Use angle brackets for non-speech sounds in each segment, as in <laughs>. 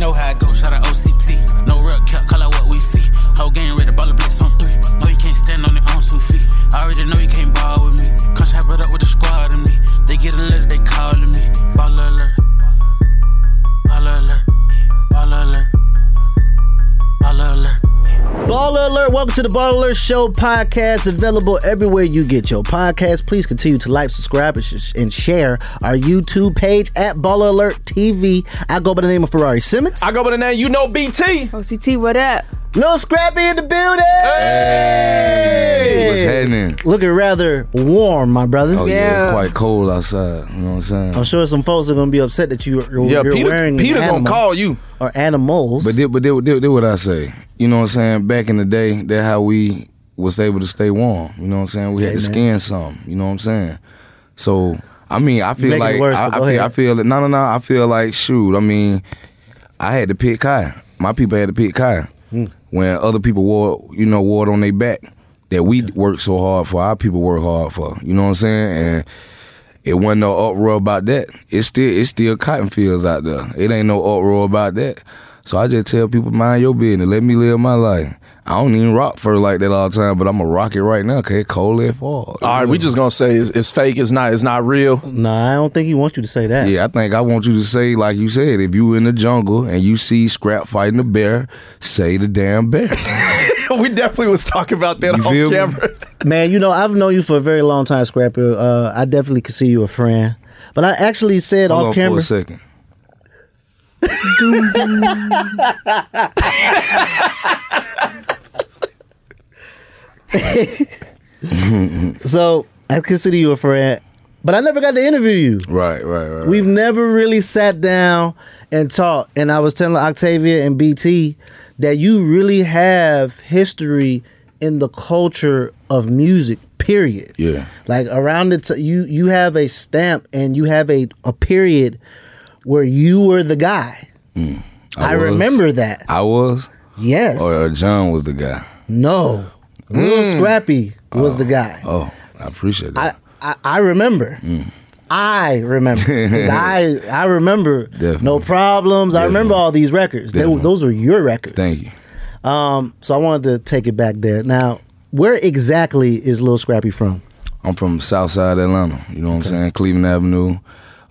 Know how it go, shout out OCT. No real cap, call out what we see. Whole game ready, welcome to the Baller Alert Show podcast, available everywhere you get your podcast. Please continue to like, subscribe, and, share our YouTube page at Baller Alert TV. I go by the name of Ferrari Simmons. I go by the name, you know, BT. OCT, what up? Lil Scrappy in the building. Hey! What's happening? Looking rather warm, my brother. Oh yeah, Yeah. it's quite cold outside. You know what I'm saying? I'm sure some folks are gonna be upset that you, you're, Yeah, you're Peter, wearing Peter an gonna call you. or animals. But did but did, did, did what I say. You know what I'm saying? Back in the day, that's how we was able to stay warm. You know what I'm saying? We had to skin some. You know what I'm saying? So I mean, I feel like worse, I, I feel ahead. I feel no no no. I feel like shoot. I mean, I had to pick Kai. My people had to pick Kai. Hmm. When other people wore you know wore it on their back that we work so hard for, our people work hard for. You know what I'm saying? And it wasn't no uproar about that. It's still it's still cotton fields out there. It ain't no uproar about that. So I just tell people mind your business. Let me live my life. I don't even rock fur like that all the time, but I'm a rock it right now. Okay, cold as fall. All right, we just gonna say it's, it's fake. It's not. It's not real. nah, I don't think he wants you to say that. Yeah, I think I want you to say, like you said, if you in the jungle and you see Scrap fighting a bear, say the damn bear. <laughs> we definitely was talking about that You on feel me? camera. <laughs> Man, you know, I've known you for a very long time, Scrapper. Uh, I definitely consider you a friend. But I actually said Hold off on for camera. a second. So I consider you a friend, but I never got to interview you. Right, right, right. We've never really sat down and talked. And I was telling Octavia and BT that you really have history in the culture of music. Period. Yeah. Like around the t- you you have a stamp and you have a a period where you were the guy. I, was. remember that. I was, Yes. or John was the guy. no. Lil Scrappy was the guy. Oh, I appreciate that. I, I remember. I remember. <laughs> I I remember Definitely. no problems. I remember all these records. They, those are your records. Thank you. Um, so I wanted to take it back there. Now, where exactly is Lil Scrappy from? I'm from South Side Atlanta. You know what I'm saying? Cleveland Avenue.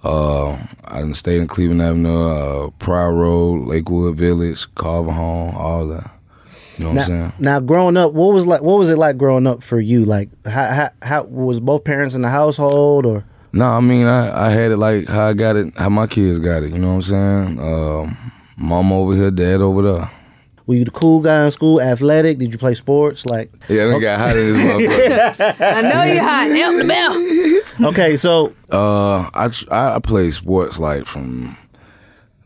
Uh, I done stayed in Cleveland Avenue, uh, Pryor Road, Lakewood Village, Carver Home, all that. You know what Now, I'm saying? now, growing up, what was like? What was it like growing up for you? Like, how, how, how was both parents in the household, or No, I mean I, I had it like how I got it, how my kids got it. You know what I'm saying? Um, mom over here, dad over there. Were you the cool guy in school? Athletic? Did you play sports? Like, Yeah, they got hot in this <laughs> motherfucker. I know you hot. Help the bell. okay, so uh, I tr- I I played sports like from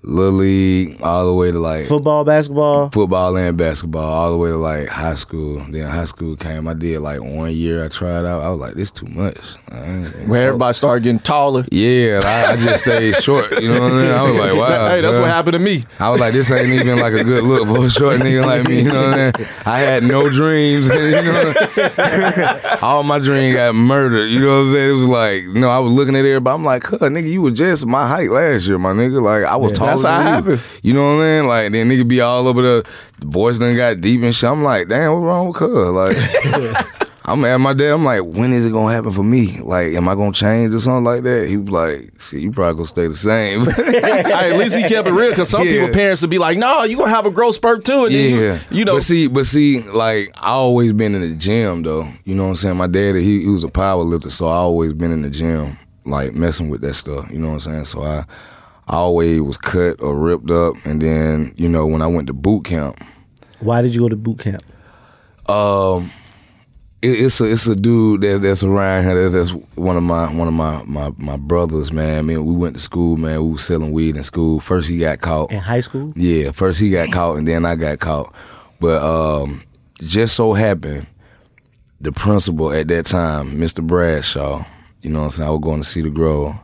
little league all the way to like Football, basketball. football and basketball all the way to like high school. Then high school came. I did like one year. I tried out. I was like, this too much. <laughs> Where everybody started getting taller. Yeah, I, I just stayed <laughs> short. You know what I mean? I was like, wow. hey, that's bruh. what happened to me. I was like, this ain't even like a good look for a short nigga like me. You know what I mean? I had no dreams. <laughs> You know, all my dreams got murdered. You know what I'm saying? It was like, you know, I was looking at everybody. I'm like, huh, nigga, you were just my height last year, my nigga. Like, I was taller That's how it you. happened. You know what I mean? Like, then nigga be all over the, the voice done got deep and shit. I'm like, damn, what's wrong with her? Like, <laughs> I'm at my dad. I'm like, when is it gonna happen for me? Like, am I gonna change or something like that? He was like, shit, you probably gonna stay the same. <laughs> At least he kept it real because some Yeah. people parents would be like, "No, you gonna have a growth spurt too." And then you- Yeah, you, know, But see, but see, like I always been in the gym though. You know what I'm saying? My dad, he, he was a power lifter, so I always been in the gym, like messing with that stuff. You know what I'm saying? So I, I always was cut or ripped up, and then you know when I went to boot camp, Why did you go to boot camp? um, it, it's a it's a dude that, that's around here. That's, that's one of my one of my, my my brothers, man. I mean, we went to school, man. We was selling weed in school. First, he got caught. In high school? Yeah, first he got caught and then I got caught. But um, just so happened, the principal at that time, Mr. Bradshaw, you know what I'm saying, I was going to see the Grove.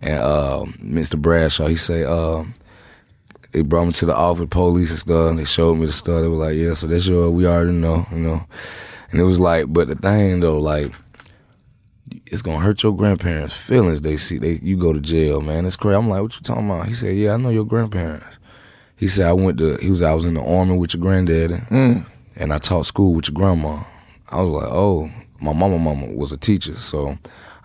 And uh, Mr. Bradshaw, he say, uh, they brought me to the office, police and stuff. and They showed me the stuff. They were like, yeah, so that's your, we already know, you know. And it was like, but the thing though, like, it's gonna hurt your grandparents' feelings. They see they you go to jail, man. It's crazy. I'm like, what you talking about? He said, yeah, I know your grandparents. He said I went to. He was I was in the army with your granddaddy, and I taught school with your grandma. I was like, oh, my mama, mama was a teacher, so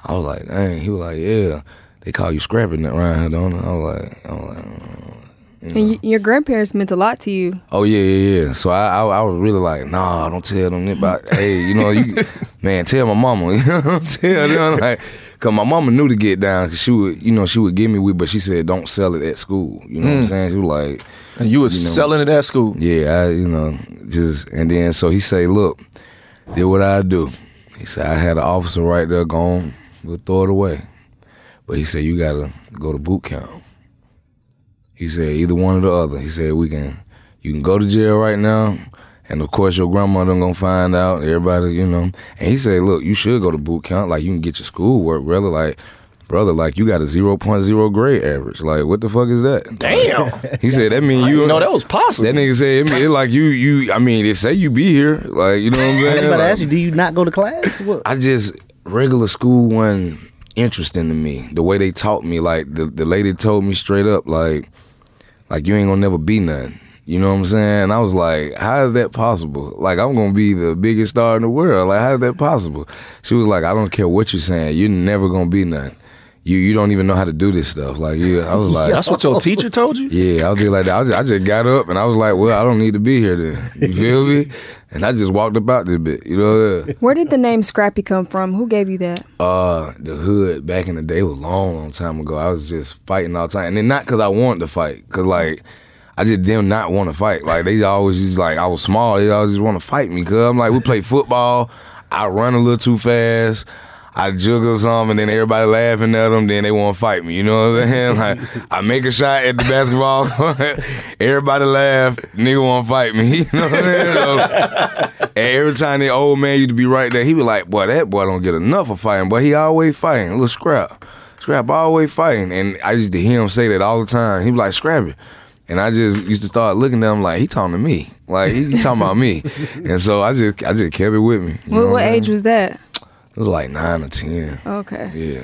I was like, dang. He was like, yeah, they call you scrapping around here, don't they? I was like, I was like. mm. And your grandparents meant a lot to you. Oh yeah, yeah, yeah. So I, I, I was really like, nah, don't tell them about. hey, you know, you, <laughs> man, tell my mama. <laughs> You know, tell them like, cause my mama knew to get down, cause she would, you know, she would give me weed, but she said don't sell it at school. You know what I'm saying? She was like, and you was you know. selling it at school. yeah, I, you know, just and then so he say, look, did what I do. He said I had an officer right there gone, we'll throw it away. But he said you gotta go to boot camp. He said either one or the other. He said we can, you can go to jail right now, and of course your grandmother gonna find out. Everybody, you know. And he said, look, you should go to boot camp. Like you can get your schoolwork, brother. Like, brother, like you got a 0.0 grade average. Like what the fuck is that? Damn, <laughs> He said that mean you you know that was possible. that nigga said, it, mean- it like you, you. I mean, they say you be here, like you know what I'm I was saying. about to Like, ask you, do you not go to class? What? I just regular school wasn't interesting to me. The way they taught me, like the the lady told me straight up, like, like you ain't gonna never be nothing. You know what I'm saying? And I was like, how is that possible? Like I'm gonna be the biggest star in the world. Like how is that possible? She was like, I don't care what you're saying, you're never gonna be nothing. You you don't even know how to do this stuff. Like you, I was <laughs> like, That's what your teacher told you. <laughs> yeah, I was just like that. I just, I just got up and I was like, well, I don't need to be here then. You feel me? <laughs> And I just walked about this bit, you know. Where did the name Scrappy come from? Who gave you that? Uh, the hood back in the day was long, long time ago. I was just fighting all the time, and then not because I wanted to fight, because like I just did not want to fight. Like they always just like I was small, they always just want to fight me. Cause I'm like we play football, I run a little too fast. I juggle some and then everybody laughing at them, then they want to fight me. You know what I'm saying? <laughs> Like I make a shot at the basketball, <laughs> everybody laugh, nigga want to fight me. <laughs> You know what I'm saying? So, and every time the old man used to be right there, he be like, "Boy, that boy don't get enough of fighting, but he always fighting. Little scrap, scrap, always fighting." And I used to hear him say that all the time. He be like, "Scrappy," and I just used to start looking at him like he talking to me, like he talking about me. And so I just, I just kept it with me. What, what I'm age was that? It was like nine or ten. Okay. Yeah.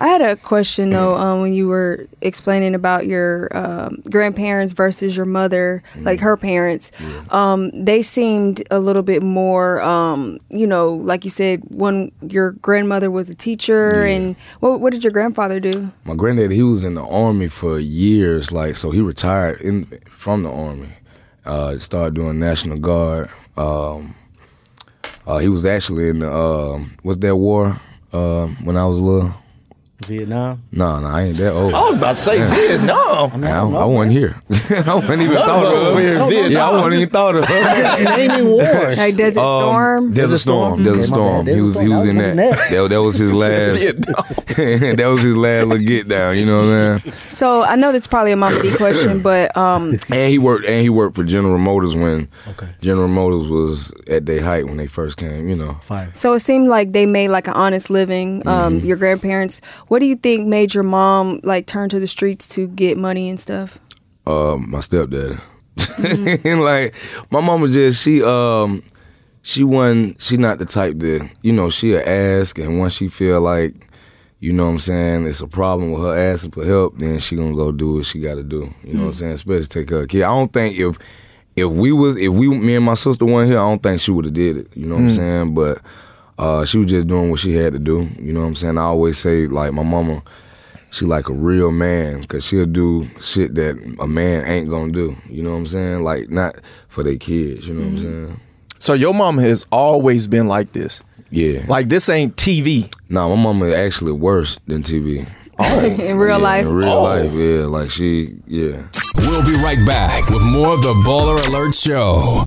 I had a question though um, when you were explaining about your um, grandparents versus your mother, like her parents. Yeah. Um, they seemed a little bit more, um, you know, like you said, when your grandmother was a teacher, and what, what did your grandfather do? my granddad he was in the army for years like so he retired in from the army uh started doing national guard um uh he was actually in the um what's that war um when i was little Vietnam. No, no, I ain't that old. I was about to say Vietnam. I, I wasn't here. <laughs> I wasn't even None of thought us of were in it. Vietnam. Yeah, I wasn't even thought of it. <laughs> Naming <laughs> wars. Like Desert Storm. Desert Storm. Desert Okay, Storm. He was he was in That that. was. That, that was his last. that was his last little get down. You know what I'm saying? So I know this is probably a Momma Dee question, <coughs> but um, And he worked and he worked for General Motors when Okay. General Motors was at their height when they first came. You know. Fire. so it seemed like they made like an honest living. Um, your grandparents. What do you think made your mom like turn to the streets to get money and stuff? uh, my stepdad. and <laughs> like my mama just she um she wasn't she not the type to you know she'll ask and once she feel like you know what I'm saying it's a problem with her asking for help then she gonna go do what she gotta do you know what I'm saying especially take of kid I don't think if if we was if we me and my sister weren't here I don't think she would have did it you know what I'm saying but uh she was just doing what she had to do you know what I'm saying I always say like my mama she like a real man because she'll do shit that a man ain't gonna do. You know what I'm saying? Like not for their kids. You know what I'm saying? So your mom has always been like this. Yeah. Like Like this ain't TV. nah, my mama actually worse than TV. <laughs> in real Yeah, life. In real Oh. life, yeah. Like she, yeah. We'll be right back with more of the Baller Alert Show.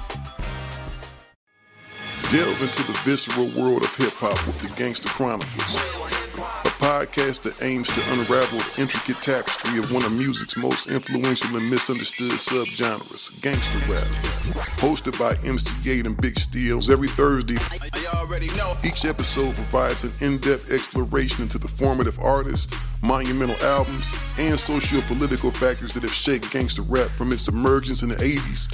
Delve into the visceral world of hip hop with the Gangster Chronicles, a podcast that aims to unravel the intricate tapestry of one of music's most influential and misunderstood subgenres, gangster rap. Hosted by MC Eiht and Big Steels every Thursday. Each episode provides an in-depth exploration into the formative artists, monumental albums, and socio-political factors that have shaped gangster rap from its emergence in the 80s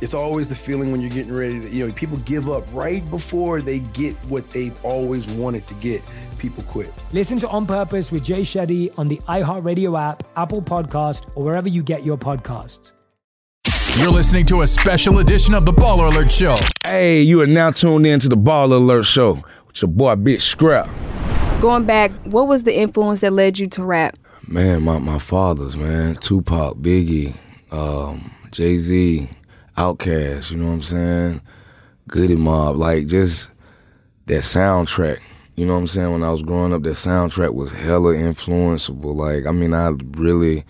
It's always the feeling when you're getting ready to, you know, people give up right before they get what they've always wanted to get. People quit. Listen to On Purpose with Jay Shetty on the iHeartRadio app, Apple Podcast, or wherever you get your podcasts. You're listening to a special edition of the Baller Alert Show. Hey, you are now tuned in to the Ball Alert Show with your boy Bitch Scrap. Going back, what was the influence that led you to rap? Man, my, my fathers, man. Tupac, Biggie, um, Jay Z, Outkast, you know what I'm saying? Goodie Mob, like just that soundtrack. You know what I'm saying? When I was growing up, that soundtrack was hella influenceable. Like, I mean, I really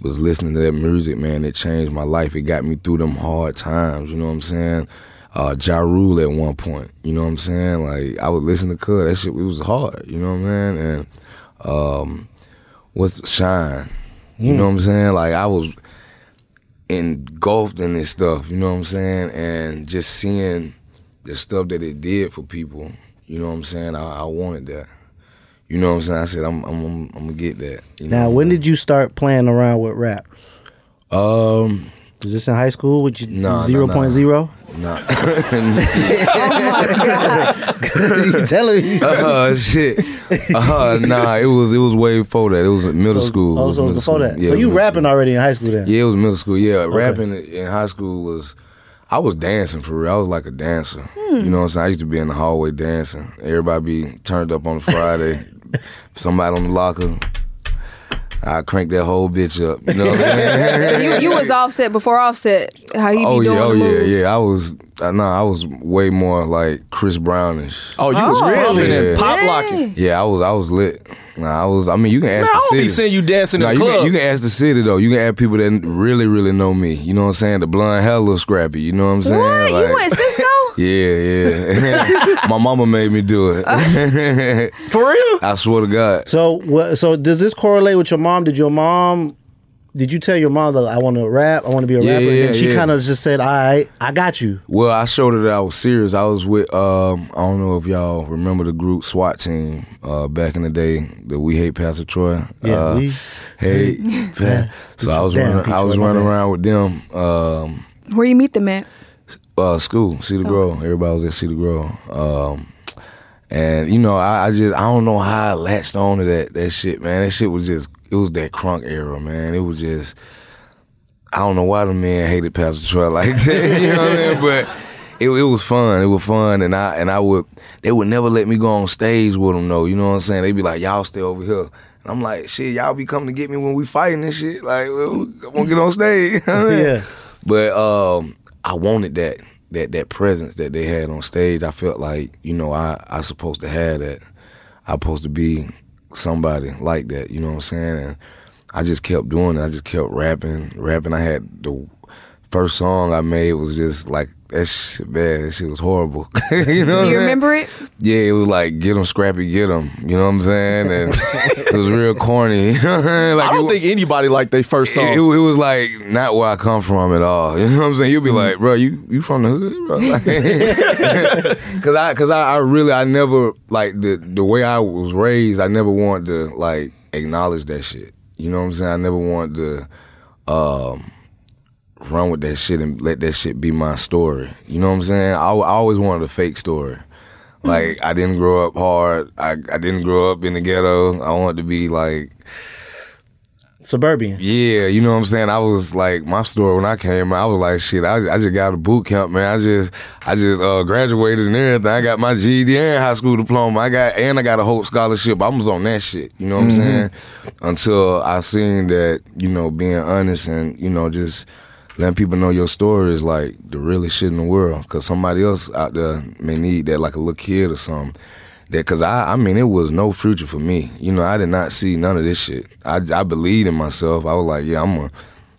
was listening to that music, man. It changed my life. It got me through them hard times. You know what I'm saying? Uh, ja Rule at one point. You know what I'm saying? Like, I would listen to Cud. That shit, it was hard. You know what I'm saying? And um, what's Shyne? You know what I'm saying? Like, I was engulfed in this stuff. You know what I'm saying? And just seeing the stuff that it did for people. You know what I'm saying? I, I wanted that. You know what I'm saying? I said, I'm, I'm, I'm, I'm gonna get that. You know? Now, when did you start playing around with rap? Um, Was this in high school? With you No, no, zero no. point zero? nah. <laughs> <laughs> You telling me? uh, shit. Uh, <laughs> nah, it was it was way before that. It was middle So- school. Oh, so before school. that. Yeah, so you rapping already in high school then? Yeah, it was middle school. Yeah, rapping in high school was. I was dancing for real. I was like a dancer. Hmm. You know what I'm saying? I used to be in the hallway dancing. Everybody be turned up on a Friday. <laughs> Somebody on the locker. I crank that whole bitch up. You know what I'm? <laughs> So you, you was offset before offset. How he be oh doing yeah, oh the yeah, moves. yeah. I was, uh, nah, I was way more like Chris Brownish. Oh, you was Oh. crumping and Yeah. pop locking. Yeah, I was, I was lit. Nah, I was. I mean, you can ask Man, I the don't city. be seeing you dancing Nah, in the you club. can, you can ask the city though. You can ask people that really, really know me. You know what I'm saying? The blonde hair, little scrappy. You know what I'm saying? What? Like- you went Sisqó? Yeah, yeah. <laughs> My mama made me do it. <laughs> For real? I swear to God. So what? So does this correlate with your mom? Did your mom? Did you tell your mom that I want to rap? I want to be a Yeah, rapper. yeah, and she yeah. kind of just said, "All right, I got you." Well, I showed her that I was serious. I was with um I don't know if y'all remember the group SWAT team uh back in the day that we hate Pastor Troy. Yeah, uh, we hate <laughs> Pa- So I was Damn, running I was running around with them. Um Where you meet them at? Uh school, Cedar Grove. Everybody was at Cedar Grove. Um and you know, I, I just I don't know how I latched on to that that shit, man. That shit was just it was that crunk era, man. It was just I don't know why the man hated Pastor Troy <laughs> like that. you know what I mean? But it, it was fun. It was fun, and I and I would they would never let me go on stage with them though. You know what I'm saying? They'd be like, "Y'all stay over here." And I'm like, "Shit, y'all be coming to get me when we fighting and shit. Like, well, I won't get on stage." You know what I mean? Yeah. But um, I wanted that that that presence that they had on stage. I felt like you know I I supposed to have that. I supposed to be somebody like that. You know what I'm saying? And I just kept doing it. I just kept rapping, rapping. I had the first song I made was just like that shit bad. That shit was horrible. <laughs> you know? what you I'm remember it? Yeah, it was like get them scrappy, get them. You know what I'm saying? And <laughs> it was real corny. <laughs> You know what I'm saying? Like I don't it, think anybody liked their first song. it, it was like not where I come from at all. You know what I'm saying? You'll be like, bro, you you from the hood, bro? Like, cause I cause I, I really I never like the the way I was raised. I never wanted to like acknowledge that shit. You know what I'm saying? I never wanted to um, run with that shit and let that shit be my story. You know what I'm saying? I, I always wanted a fake story. Like I didn't grow up hard. I I didn't grow up in the ghetto. I wanted to be like Suburban. yeah, you know what I'm saying. I was like, my story when I came, I was like, shit. I, I just got a boot camp, man. I just, I just uh, graduated and everything. I got my GED and high school diploma. I got and I got a Hope scholarship. I was on that shit. You know what I'm saying? Until I seen that, you know, being honest and you know just letting people know your story is like the realest shit in the world. Cause somebody else out there may need that, like a little kid or something. That, cause I, I mean, it was no future for me. You know, I did not see none of this shit. I, I believed in myself. I was like, yeah, I'm gonna,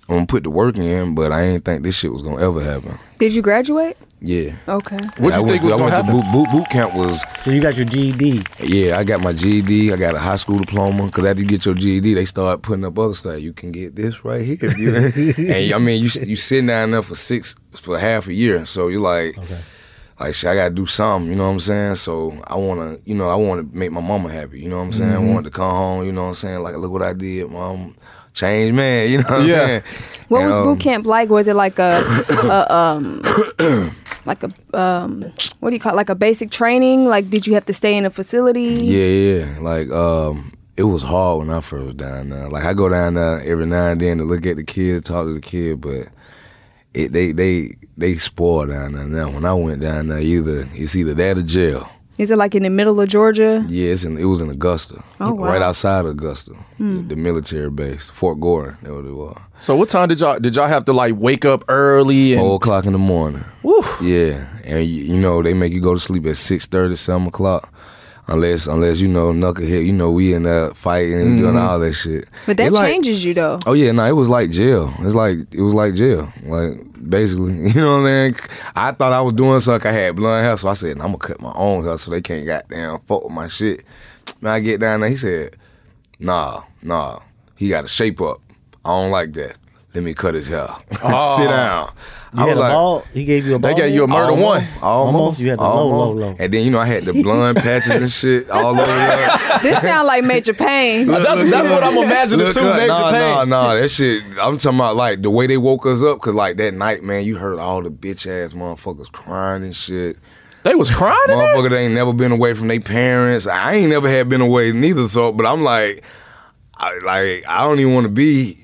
I'm gonna put the work in, but I ain't think this shit was gonna ever happen. Did you graduate? Yeah. Okay. What I you went think to- was gonna happen? boot, boot, boot camp was So you got your GED. yeah, I got my GED. I got a high school diploma. Because after you get your GED, they start putting up other stuff. You can get this right here. <laughs> and I mean, you you sitting down there for six for half a year. So you're like, like shit, I gotta do something. You know what I'm saying? So I wanna, you know, I wanna make my mama happy. You know what I'm saying? I wanted to come home. You know what I'm saying? Like, look what I did, mom. Change man. <laughs> You know what Yeah. I'm saying? What And, was um, boot camp like? Was it like a, a um, <coughs> like a um, what do you call it? like a basic training? Like, did you have to stay in a facility? Yeah, yeah. Like, um, it was hard when I first was down there. Like, I go down there every now and then to look at the kid, talk to the kid, but it they they they spoil down there. Now, when I went down there, either it's either that or jail. Is it like in the middle of Georgia? Yeah, it's in, it was in Augusta, Oh, wow. right outside of Augusta, hmm. the military base, Fort Gordon. That what it was. So what time did y'all did y'all have to like wake up early and Four o'clock in the morning. Woo. Yeah, and you, you know they make you go to sleep at six thirty, seven o'clock, unless unless you know knucklehead. You know we in there fighting and doing mm-hmm. all that shit. But that like- changes you though. Oh yeah, no, it was like jail. It's like it was like jail, like basically. <laughs> You know what I mean? I thought I was doing something. I had blonde hair, so I said, "I'm gonna cut my own hair so they can't goddamn fuck with my shit." Man, I get down there. He said, "Nah, nah, he got to shape up. I don't like that. Let me cut his hair. <laughs> Sit oh. down." You had a ball. He gave you a ball. They gave you a murder Almost, one. Almost. Almost. You had the low, almost. low, low. And then you know I had the blonde <laughs> patches and shit all over. there. This sound like Major Payne. That's that's what I'm imagining Look too, up. Major nah, Pain. Nah, nah, that shit. I'm talking about like the way they woke us up, cause like that night, man, you heard all the bitch ass motherfuckers crying and shit. They was crying. in? Motherfucker, they ain't never been away from their parents. I ain't never had been away neither. So, but I'm like, I, like I don't even want to be.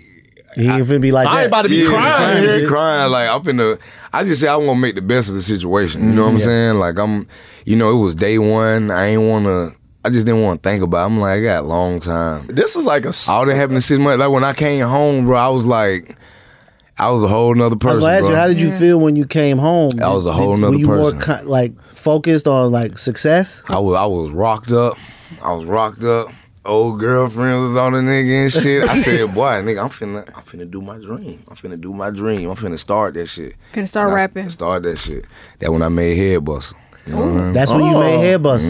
He ain't finna be like I that. ain't about to be Yeah, crying. crying, crying. Like I'm finna. I just say I want to make the best of the situation. You know what I'm Mm-hmm. saying? Like I'm. You know, it was day one. I ain't want to. I just didn't want to think about. It. I'm like, I got a long time. This is like a. s- All that happened in six months. Like when I came home, bro, I was like, I was a whole nother I was person. gonna ask you, how did you feel when you came home? I was a whole Did- nother were you person. more co- like focused on like success? I was I was rocked up. I was rocked up. Old girlfriend was on the nigga and shit. I said, <laughs> boy, nigga, I'm finna I'm finna do my dream. I'm finna do my dream. I'm finna start that shit. Finna start And I rapping. Start that shit. That when I made Head Bussa. You know what I mean? That's when you made head bust.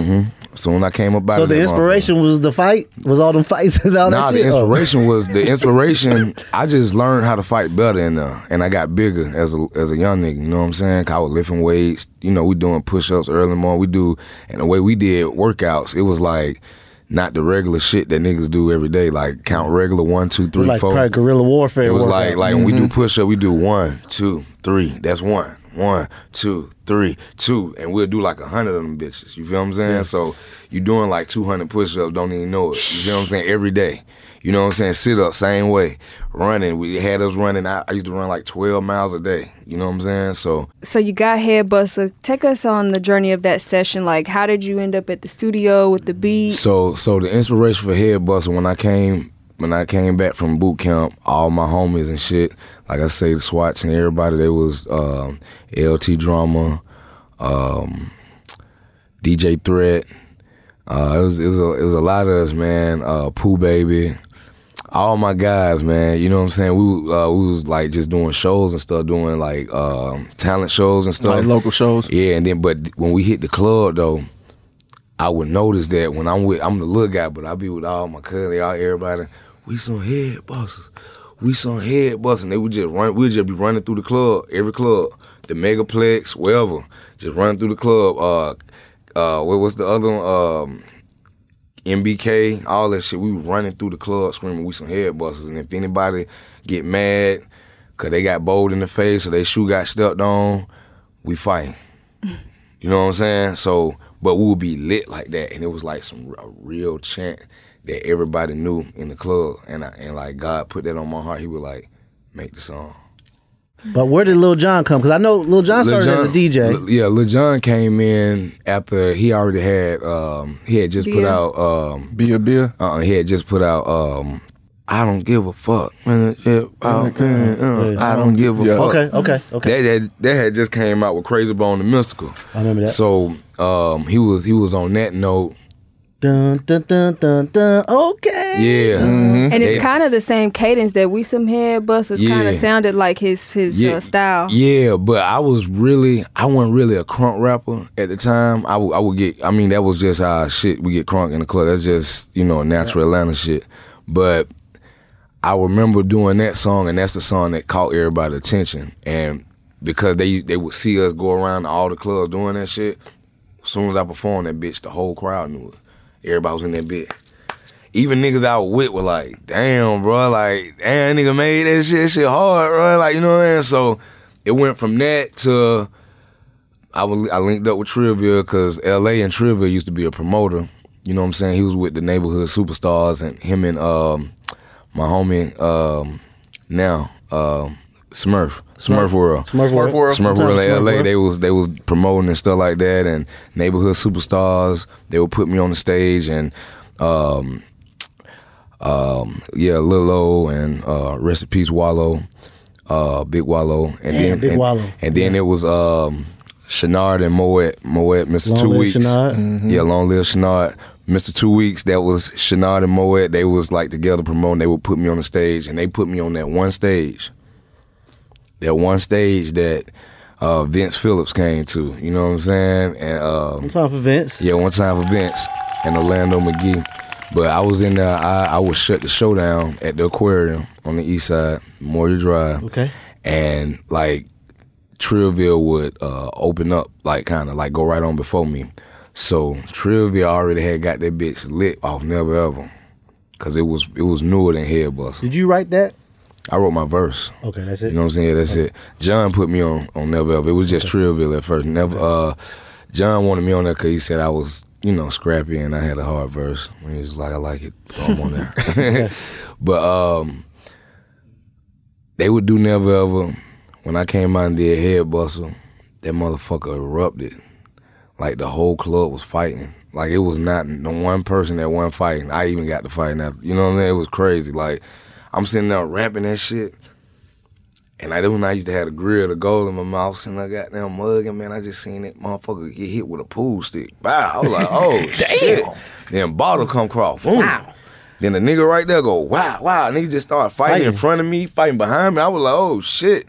So when I came up out So of the inspiration was the fight? Was all them fights and all Nah, that the shit? Oh. inspiration was the <laughs> inspiration. I just learned how to fight better, and uh, and I got bigger as a as a young nigga. You know what I'm saying? 'Cause I was lifting weights. You know, we doing push ups early in the morning. We do, and the way we did workouts, it was like not the regular shit that niggas do every day. Like count regular one, two, was like four. probably guerrilla warfare. It was workout. like like when we do mm-hmm. push up, we do one, two, three. That's one. One, two, three, two, and we'll do like a hundred of them bitches. You feel what I'm saying? So you doing like 200 push-ups, don't even know it. You feel what I'm saying? Every day. You know what I'm saying? Sit up, same way. Running, we had us running. I, I used to run like 12 miles a day. You know what I'm saying? So So you got head buster. Take us on the journey of that session. Like, how did you end up at the studio with the beat? So so the inspiration for Head Buster when I came when I came back from boot camp, all my homies and shit, like I say, the SWATs and everybody, they was um, LT Drama, um, DJ Threat. Uh, it was it was a, it was a lot of us, man. Uh, Pooh Baby, all my guys, man. You know what I'm saying? We uh, we was like just doing shows and stuff, doing like um, talent shows and stuff, Like local shows? Yeah, and then but when we hit the club though, I would notice that when I'm with I'm the little guy, but I be with all my cousins, all everybody. We some head bosses. We some head. And they would just run. We'd just be running through the club, every club, the Megaplex, wherever, just running through the club. Uh, uh, what was the other? one? Um, MBK, all that shit. We were running through the club screaming, "We some head busters!" And if anybody get mad because they got bowled in the face or they shoe got stepped on, we fight. <laughs> You know what I'm saying? So, but we would be lit like that, and it was like some a real chant that everybody knew in the club, and I, and like God put that on my heart. He would like make the song. But where did Lil Jon come? Because I know Lil Jon Lil started as a DJ. Lil- yeah, Lil Jon came in after he already had um he had just put out um Be a beer. uh he had just put out um I don't give a fuck. man, yeah, uh, uh, I don't give a Yeah. fuck. Okay, okay, okay. That, that that had just came out with Krayzie Bone and Mystikal. I remember that. So um he was he was on that note. Dun, dun, dun, dun, dun. Okay. Yeah. And They- it's kind of the same cadence that we some head busters kind of sounded like his his uh, style. Yeah, but I was really, I wasn't really a crunk rapper at the time. I would, I would get, I mean, that was just how shit we get crunk in the club. That's just, you know, natural Atlanta shit. But I remember doing that song, and that's the song that caught everybody's attention. And because they they would see us go around to all the clubs doing that shit, as soon as I performed that bitch, the whole crowd knew it. Everybody was in that bitch. Even niggas I was with were like, damn, bro, like, damn, nigga made that shit, that shit hard, bro. Like, you know what I'm mean? So it went from that to I was I linked up with Trivia because LA and Trivia used to be a promoter. You know what I'm saying? He was with the neighborhood superstars and him and um my homie um now um Smurf Smurf World Smurf World. World. Smurf Sometimes World Smurf LA World. they was they was promoting and stuff like that and neighborhood superstars they would put me on the stage and um um yeah Lil O and uh rest in peace Wallow uh Big Wallow and Damn, then Big and, Wallow. and then it was um Shenard and Moet Moet Mr. Long Two Live Weeks Mm-hmm. yeah Long Live Shenard Mr. Two Weeks that was Shenard and Moet they was like together promoting they would put me on the stage and they put me on that one stage that one stage that uh Vince Phillips came to you know what I'm saying and um One time for Vince. yeah, one time for Vince and Orlando McGee. But I was in there, I, I was shut the show down at the aquarium on the east side, Memorial Drive. Okay. And like Trillville would uh, open up, like kind of like go right on before me. So Trillville already had got that bitch lit off Never Ever. Cause it was it was newer than Headbust. Did you write that? I wrote my verse. Okay, that's it. You know what I'm saying? Yeah, that's it. Jon put me on on Never Ever. It was just Trillville at first. Never uh Jon wanted me on there because he said I was, you know, scrappy and I had a hard verse. He was like, I like it, throw him on there. <laughs> <laughs> but um, they would do never ever. When I came out and did Head Bussa, that motherfucker erupted. Like the whole club was fighting. Like it was not the one person that wasn't fighting. I even got to fighting after. You know what I mean? It was crazy. Like I'm sitting there rapping that shit. And I when I used to have a grill, the gold in my mouth, and I got them mugging, man, I just seen that motherfucker get hit with a pool stick. Wow, I was like, oh <laughs> shit. Then bottle come cross. Boom. Wow. Then the nigga right there go, wow, wow. And he just started fighting, in front of me, fighting behind me. I was like, oh shit.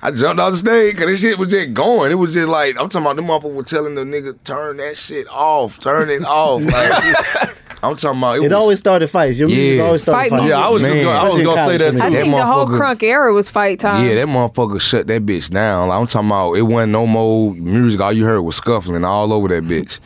I jumped off the stage because this shit was just going. It was just like, I'm talking about the motherfucker was telling the nigga, turn that shit off, turn it off. Like, <laughs> I'm talking about, it, It was, always started fights. Your music Yeah. always started Fight fights. Yeah, I was just gonna, I was gonna say that too. I That think the whole crunk era was fight time. Yeah, that motherfucker shut that bitch down. Like, I'm talking about it wasn't no more music. All you heard was scuffling all over that bitch.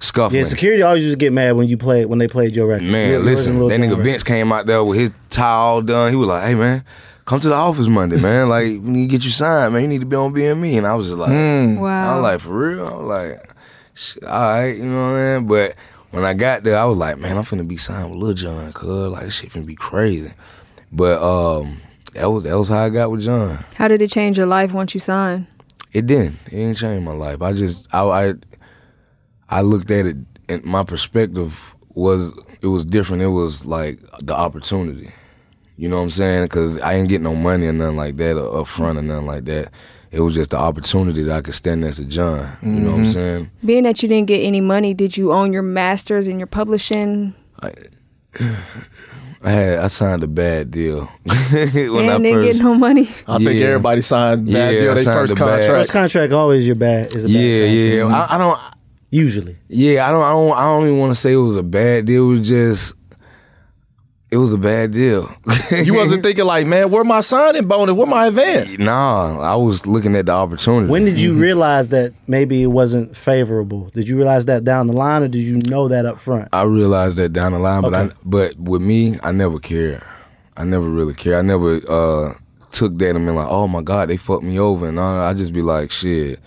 Scuffling. Yeah, security always used to get mad when you played when they played your record. Man, Yours listen, Lil that nigga record. Vince came out there with his tie all done. He was like, hey man, come to the office Monday, man. <laughs> Like, we need to get you signed, man. You need to be on BME. And I was just like, I Wow. was like, for real? I was like, all right, you know what I mean? But when I got there, I was like, man, I'm finna be signed with Lil Jon, cuz like this shit finna be crazy. But um, that was that was how I got with Jon. How did it change your life once you signed? It didn't. It didn't change my life. I just I I, I looked at it and my perspective was it was different. It was like the opportunity. You know what I'm saying? Because I didn't get no money or nothing like that or up front or nothing like that. It was just the opportunity that I could stand next to Jon. You know what I'm mm-hmm. saying? Being that you didn't get any money, did you own your masters and your publishing? I <sighs> had I signed a bad deal <laughs> when I and didn't first. get no money. I think everybody signed bad Yeah, deal I their first the bad- contract. First contract always your bad is a bad yeah, contract. yeah. I, I don't. Usually. Yeah, I don't. I don't. I don't even want to say it was a bad deal. It was just. It was a bad deal. You wasn't <laughs> thinking like, man, where my signing bonus? Where my advance? Nah, I was looking at the opportunity. When did you <laughs> realize that maybe it wasn't favorable? Did you realize that down the line, or did you know that up front? I realized that down the line, but I, but with me, I never cared. I never really cared. I never uh, took that and been like, oh my god, they fucked me over, and all. I just be like, shit.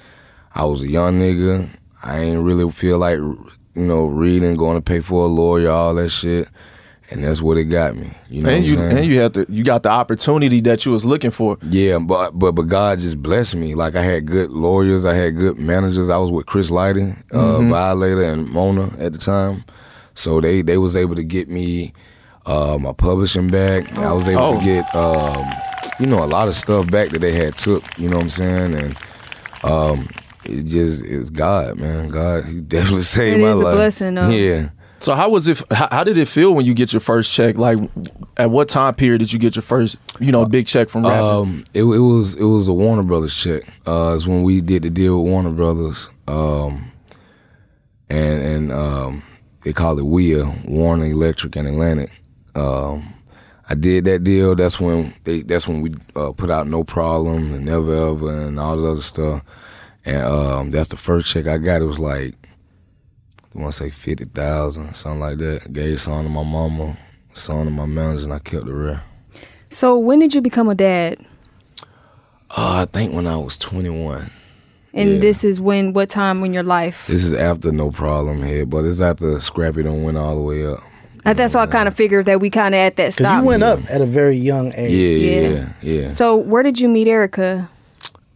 I was a young nigga. I ain't really feel like you know reading, going to pay for a lawyer, all that shit, and that's what it got me. You know and what you I'm saying? and you had to you got the opportunity that you was looking for. Yeah, but but but God just blessed me. Like I had good lawyers, I had good managers. I was with Chris Lighty, uh, Mm-hmm. Violator, and Mona at the time, so they they was able to get me uh, my publishing back. I was able Oh. to get um, you know a lot of stuff back that they had took. You know what I'm saying? And um, it just is God, man. God, He <laughs> definitely saved It my is a life. blessing, though. Yeah. So how was it? How, how did it feel when you get your first check? Like, at what time period did you get your first, you know, big check from rapping? Um, it, it was it was a Warner Brothers check. Uh, it's when we did the deal with Warner Brothers. Um, and and um, they called it WEA, Warner Elektra and Atlantic. Um, I did that deal. That's when they. That's when we uh, put out No Problem and Never Ever and all the other stuff. And um, that's the first check I got. It was like I want to say fifty thousand, something like that. Gave some to my mama, some to my manager, and I kept the rest. So when did you become a dad? Uh, I think when I was 21. And Yeah. this is when what time in your life? This is after no problem here, but it's after Scrappy don't went all the way up. Uh, That's why I kind of figured that we kind of at that Because stop. you went up at a very young age. Yeah, Yeah. yeah, yeah. So where did you meet Erica?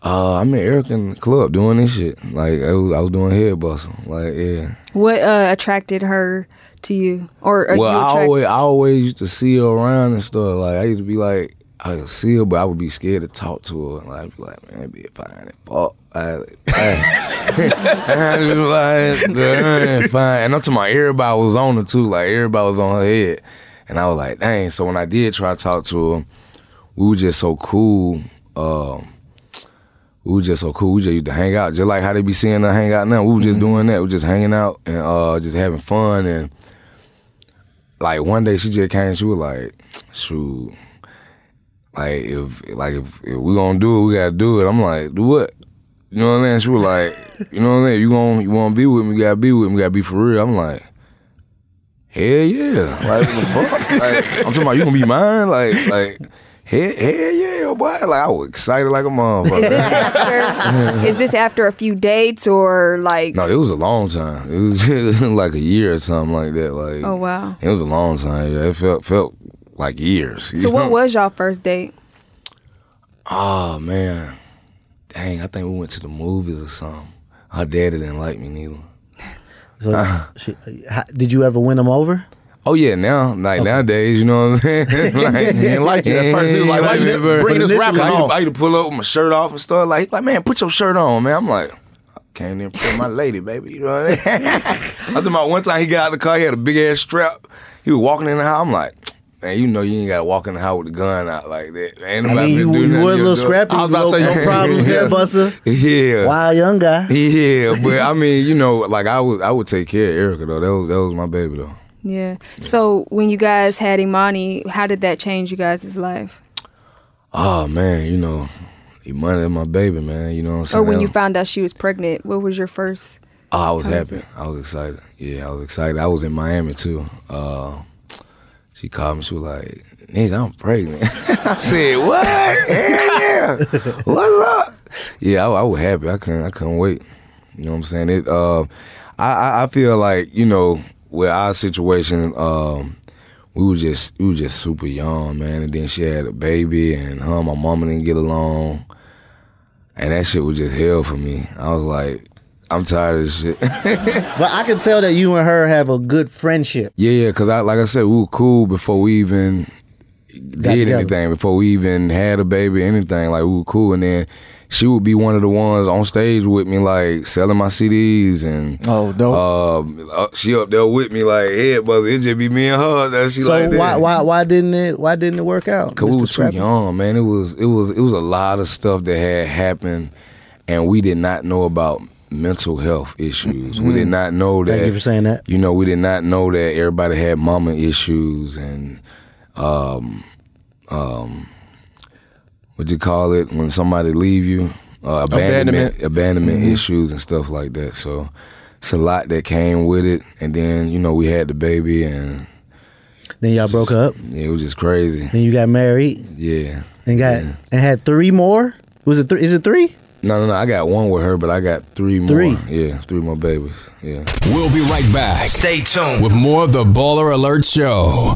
Uh, I met Eric in the club doing this shit. Like I was, I was doing head bustle. Like yeah. What uh, attracted her to you, or are well, you I always, I always used to see her around and stuff. Like I used to be like, I could see her, but I would be scared to talk to her. And Like I'd be like, man, be fine and fuck. I, I, <laughs> I'd be like, "Girl, fine. And I'm talking everybody was on her too. Like everybody was on her head, and I was like, dang. So when I did try to talk to her, we were just so cool. Um, we were just so cool. We just used to hang out, just like how they be seeing her hang out now. We were just doing that. We were just hanging out and uh, just having fun. And like one day, she just came. She was like, "Shoot, like if like if, if we gonna do it, we gotta do it." I'm like, "Do what?" You know what I mean? Saying? She was like, "You know what I mean? Saying? You gonna you wanna be with me? You gotta be with me. You gotta be for real." I'm like. Hell yeah! Like what the fuck? Like, I'm talking about you gonna be mine? Like like Hell, hell yeah, boy! Like I was excited like a Is motherfucker. this after? is this after a few dates or like? no, it was a long time. It was, it was <laughs> like a year or something like that. Like Oh wow. it was a long time. Yeah, it felt felt like years. So what know? was y'all first date? Oh man, dang! I think we went to the movies or something. Her daddy didn't like me neither. So, Uh-huh. she, did you ever win him over? Oh yeah, now like nowadays, you know what I'm saying? <laughs> <laughs> like, He didn't like you at <laughs> first. He was like, "Why you t- bringing this rapper I used, home?" I used to pull up with my shirt off and stuff. Like, like man, put your shirt on, man. I'm like, I came in for my lady, baby. You know what I mean? I was about one time he got out of the car, he had a big ass strap. He was walking in the house. I'm like, man, you know you ain't gotta walk in the house with the gun out like that. Ain't I mean, you, you were a little scrappy. I was about to say, no problems, Yeah. hair buster. Yeah. Wild young guy. Yeah, but I mean, you know, like I would, I would take care of Erica though. That was, that was my baby though. Yeah. So when you guys had Imani, how did that change you guys' life? Oh man, you know, Imani is my baby, man. You know what I'm saying? Or when you found out she was pregnant, what was your first? Oh, I was How was happy. I was excited. Yeah, I was excited. I was in Miami too. Uh, she called me. She was like, "Nigga, I'm pregnant." <laughs> I said, "What? Hell yeah! What's up?" Yeah, I, I was happy. I couldn't. I couldn't wait. You know what I'm saying? It. Uh, I I feel like you know with our situation, um, we were just we were just super young, man. And then she had a baby, and her and my mama didn't get along, and that shit was just hell for me. I was like, I'm tired of this shit. <laughs> But I can tell that you and her have a good friendship. Yeah, yeah, because I like I said, we were cool before we even did together. anything, before we even had a baby, anything. Like we were cool, and then she would be one of the ones on stage with me, like selling my CDs, and Oh, dope. um, uh, she up there with me, like Head Bussa. It just be me and her. That she So like why why why didn't it why didn't it work out? Cause we Mr. was too young, man. It was it was it was a lot of stuff that had happened, and we did not know about mental health issues. We did not know that. Thank you for saying that. You know, we did not know that everybody had mama issues and um um what you call it when somebody leave you uh, abandonment Abandonment. abandonment, issues and stuff like that. So it's a lot that came with it, and then you know we had the baby, and Then y'all broke up. Yeah, it was just crazy. Then you got married Yeah. and got Yeah. and had three more. Was it three? Is it three? No, no, no. I got one with her, but I got three more. Three? Yeah, three more babies. Yeah. We'll be right back Stay tuned. with more of the Baller Alert Show.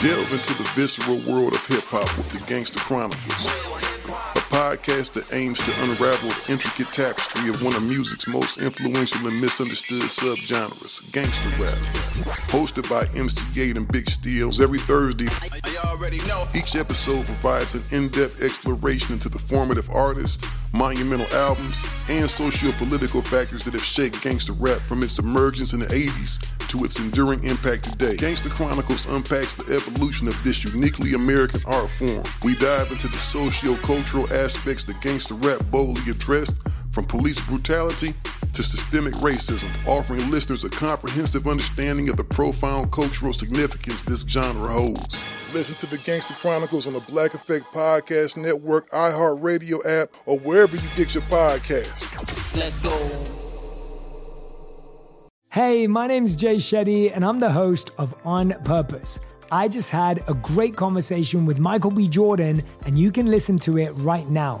Delve into the visceral world of hip hop with the Gangster Chronicles, a podcast that aims to unravel the intricate tapestry of one of music's most influential and misunderstood subgenres, gangster rap. Hosted by MC Eiht and Big Steels every Thursday. Each episode provides an in-depth exploration into the formative artists, monumental albums, and socio-political factors that have shaped gangster rap from its emergence in the 80s to its enduring impact today. Gangster Chronicles unpacks the evolution of this uniquely American art form. We dive into the socio-cultural aspects that gangster rap boldly addressed, from police brutality to systemic racism, offering listeners a comprehensive understanding of the profound cultural significance this genre holds. Listen to the Gangster Chronicles on the Black Effect Podcast Network, iHeartRadio app, or wherever you get your podcasts. Let's go. Hey, my name's Jay Shetty, and I'm the host of On Purpose. I just had a great conversation with Michael B. Jordan, and you can listen to it right now.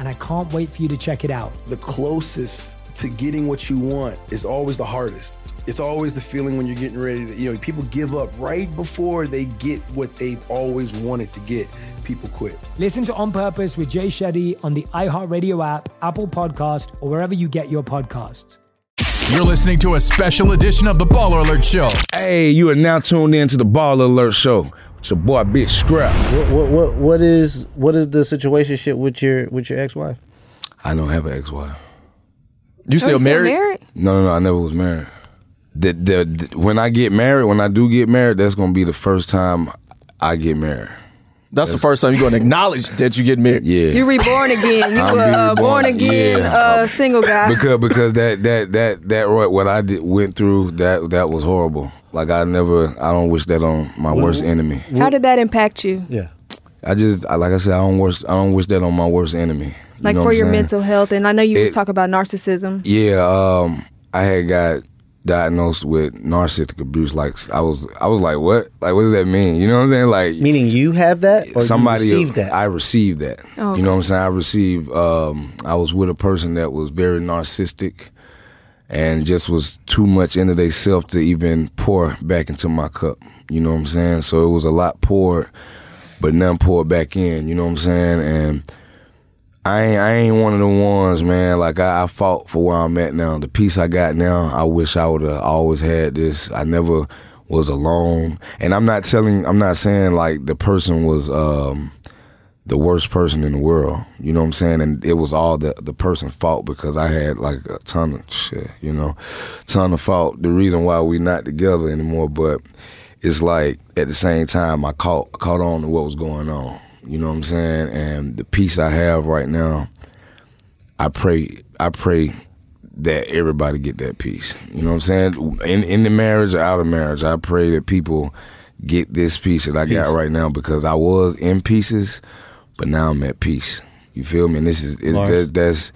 and I can't wait for you to check it out. The closest to getting what you want is always the hardest. It's always the feeling when you're getting ready to, you know, people give up right before they get what they've always wanted to get. People quit. Listen to On Purpose with Jay Shetty on the iHeartRadio app, Apple Podcast, or wherever you get your podcasts. You're listening to a special edition of the Baller Alert Show. Hey, you are now tuned in to the Ball Alert Show. It's your boy Big Scrap. What, what what what is what is the situation with your with your ex wife? I don't have an ex-wife. You still married? No, no, no. I never was married. The, the, the- when I get married, when I do get married, that's gonna be the first time I get married. That's the first time you're going to acknowledge that you get married. Yeah. You reborn again. You <laughs> I'm were uh, born reborn. again, Yeah. uh, single guy. because because that that that that what what I did went through that that was horrible. Like I never I don't wish that on my worst enemy. How did that impact you? Yeah. I just I, like I said I don't wish I don't wish that on my worst enemy. You Like know for your saying? mental health, and I know you was It- talking about narcissism. Yeah, um, I had got diagnosed with narcissistic abuse. Like I was, I was like, what? Like, what does that mean? You know what I'm saying? Like, meaning you have that, or somebody you received that. I received that. Oh, You know what I'm saying? I received. Um, I was with a person that was very narcissistic, and just was too much into themselves to even pour back into my cup. You know what I'm saying? So it was a lot poured, but none poured back in. You know what I'm saying? And I ain't, I ain't one of the ones, man. Like I, I fought for where I'm at now. The peace I got now, I wish I would have always had this. I never was alone, and I'm not telling. I'm not saying like the person was um, the worst person in the world. You know what I'm saying? And it was all the the person's fault because I had like a ton of shit. You know, ton of fault. The reason why we not together anymore, but it's like at the same time I caught caught on to what was going on. You know what I'm saying? And the peace I have right now, I pray I pray that everybody get that peace. You know what I'm saying? In in the marriage or out of marriage, I pray that people get this peace that I Peace. got right now because I was in pieces, but now I'm at peace. You feel me? And this is it's, that, that's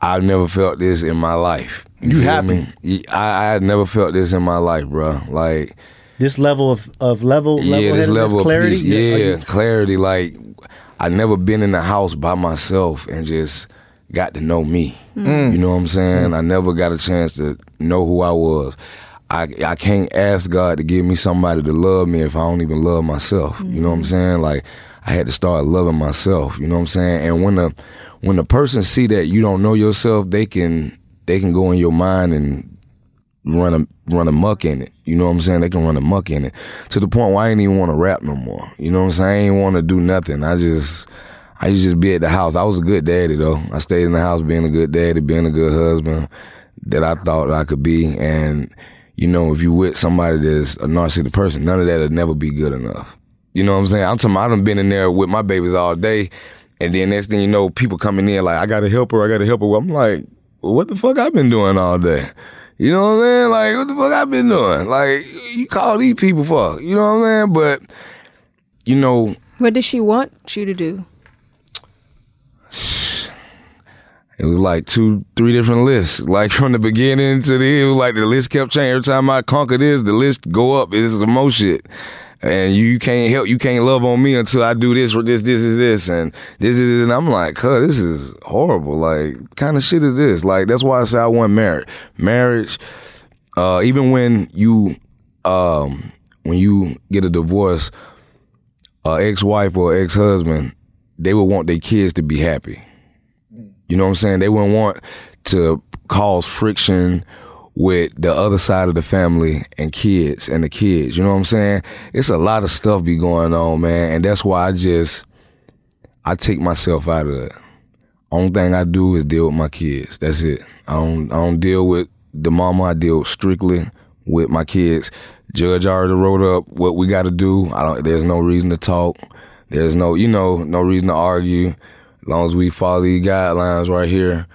I've never felt this in my life. You feel happy? me? I I had never felt this in my life, bro. Like this level of of level yeah, this level-headedness, clarity. of peace. Yeah, Are you- clarity. Like I never been in the house by myself and just got to know me. Mm. You know what I'm saying? I never got a chance to know who I was. I I can't ask God to give me somebody to love me if I don't even love myself. You know what I'm mm-hmm. saying? Like I had to start loving myself. You know what I'm saying? And when the when the person see that you don't know yourself, they can they can go in your mind and run a run a muck in it. You know what I'm saying? They can run a muck in it to the point where I ain't even want to rap no more. You know what I'm saying? I ain't want to do nothing. I just I used to just be at the house. I was a good daddy though. I stayed in the house being a good daddy, being a good husband that I thought I could be. And you know, if you with somebody that's a narcissistic person, none of that'll never be good enough. You know what I'm saying? I'm talking. I done been in there with my babies all day, and then next thing you know, people coming in like, I gotta help her. I gotta help her. I'm like, well, what the fuck I've been doing all day? You know what I'm saying? Like, what the fuck I've been doing? Like, you call these people for? You know what I'm saying? But you know, What did she want you to do? It was like two, three different lists. <laughs> Like from the beginning to the end, it was like the list kept changing. Every time I conquer this, the list go up. It's the most shit. And you can't help, you can't love on me until I do this or this, this is this, and this is, and I'm like, huh, this is horrible. Like, kind of shit is this? Like, that's why I say I want marriage. Marriage, uh, even when you, um, when you get a divorce, uh, ex-wife or ex-husband, they would want their kids to be happy. You know what I'm saying? They wouldn't want to cause friction with the other side of the family and kids and the kids. You know what I'm saying? It's a lot of stuff be going on, man, and that's why I just I take myself out of it. Only thing I do is deal with my kids. That's it. I don't I don't deal with the mama. I deal strictly with my kids. Judge already wrote up what we got to do. I don't. There's no reason to talk. There's no you know no reason to argue. As long as we follow these guidelines right here,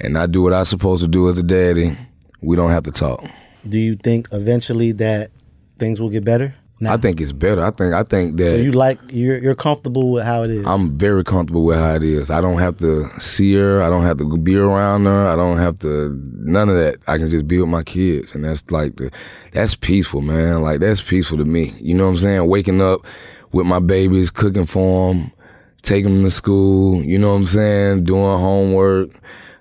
and I do what I'm supposed to do as a daddy, we don't have to talk. Do you think eventually that things will get better? I think it's better. I think I think that So you like you're you're comfortable with how it is. I'm very comfortable with how it is. I don't have to see her. I don't have to be around her. I don't have to none of that. I can just be with my kids, and that's like the that's peaceful, man. Like that's peaceful to me. You know what I'm saying? Waking up with my babies, cooking for them, taking them to school. You know what I'm saying? Doing homework,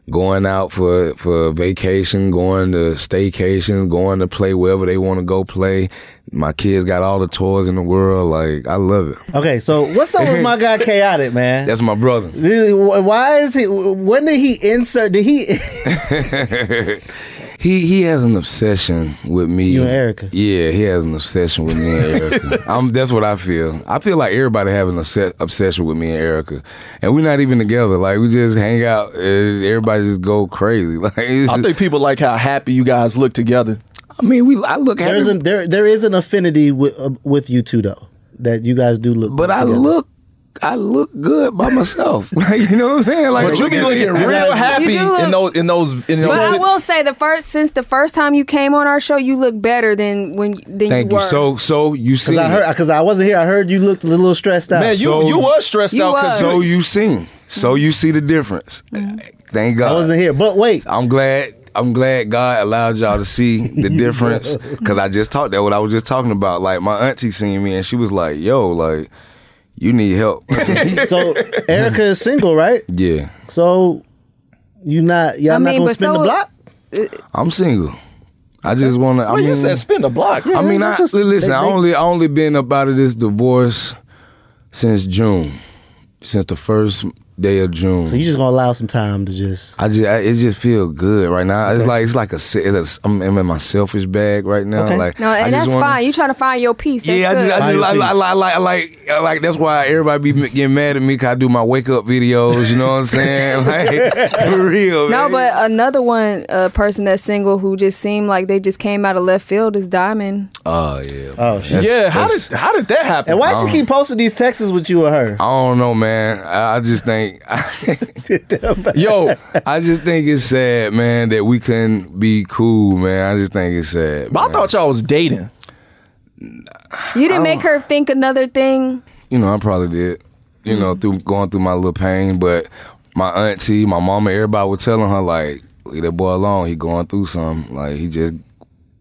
going out for for vacation, going to staycations, going to play wherever they want to go play. My kids got all the toys in the world. Like I love it. Okay, so what's up with my guy <laughs> Chaotic, man? That's my brother. Why is he? When did he insert? Did he? <laughs> He he has an obsession with me. You and Erica. Yeah, he has an obsession with me and Erica. <laughs> I'm, that's what I feel. I feel like everybody having an obs- obsession with me and Erica, and we're not even together. Like we just hang out. And everybody just go crazy. <laughs> Like I think people like how happy you guys look together. I mean, we I look There's an, there there is an affinity with uh, with you two though that you guys do look. But I together. look I look good by myself. <laughs> Like, you know what I'm saying? Like but you be look looking at- real happy look- in those in those in those. But I will say the first since the first time you came on our show, you look better than when than Thank you you. were. So so you see Because I heard because I wasn't here. I heard you looked a little stressed out. Man, you So- you was stressed You out. 'cause was. So you seen. So you see the difference. Mm-hmm. Thank God. I wasn't here. But wait, I'm glad. I'm glad God allowed y'all to see the <laughs> difference <laughs> because I just talked that what I was just talking about. Like my auntie seen me and she was like, "Yo, like you need help." <laughs> so Erica is single, right? yeah, So you not y'all I not gonna but spin the block? Uh, I'm single. I just want to. I Well, mean, you said spin the block. I mean, I, just- listen. they- I only I only been up out of this divorce since June, since the first day of June. So you just gonna allow some time to just I just I, it just feel good right now. It's like it's like a se- it's a, I'm, I'm in my selfish bag right now. Okay. Like no, and just that's wanna- fine. You trying to find your peace. That's Yeah, I good. just, I, just your I, I, peace. I, like, I like, I like. That's why everybody be getting mad at me because I do my wake up videos. You know what I'm saying? <laughs> Like for real. no, man. but another one uh, person that's single who just seemed like they just came out of left field is Diamond. oh yeah. oh shit. yeah, how did how did that happen? And why Um, she keep posting these texts with you or her? I don't know, man. I, I just think, <laughs> Yo, I just think it's sad, man, that we couldn't be cool, man. I just think it's sad. but I thought y'all was dating. You didn't make her think another thing. you know, I probably did. You know, through going through my little pain, but my auntie, my mama, everybody was telling her like, leave that boy alone. He going through something. Like he just,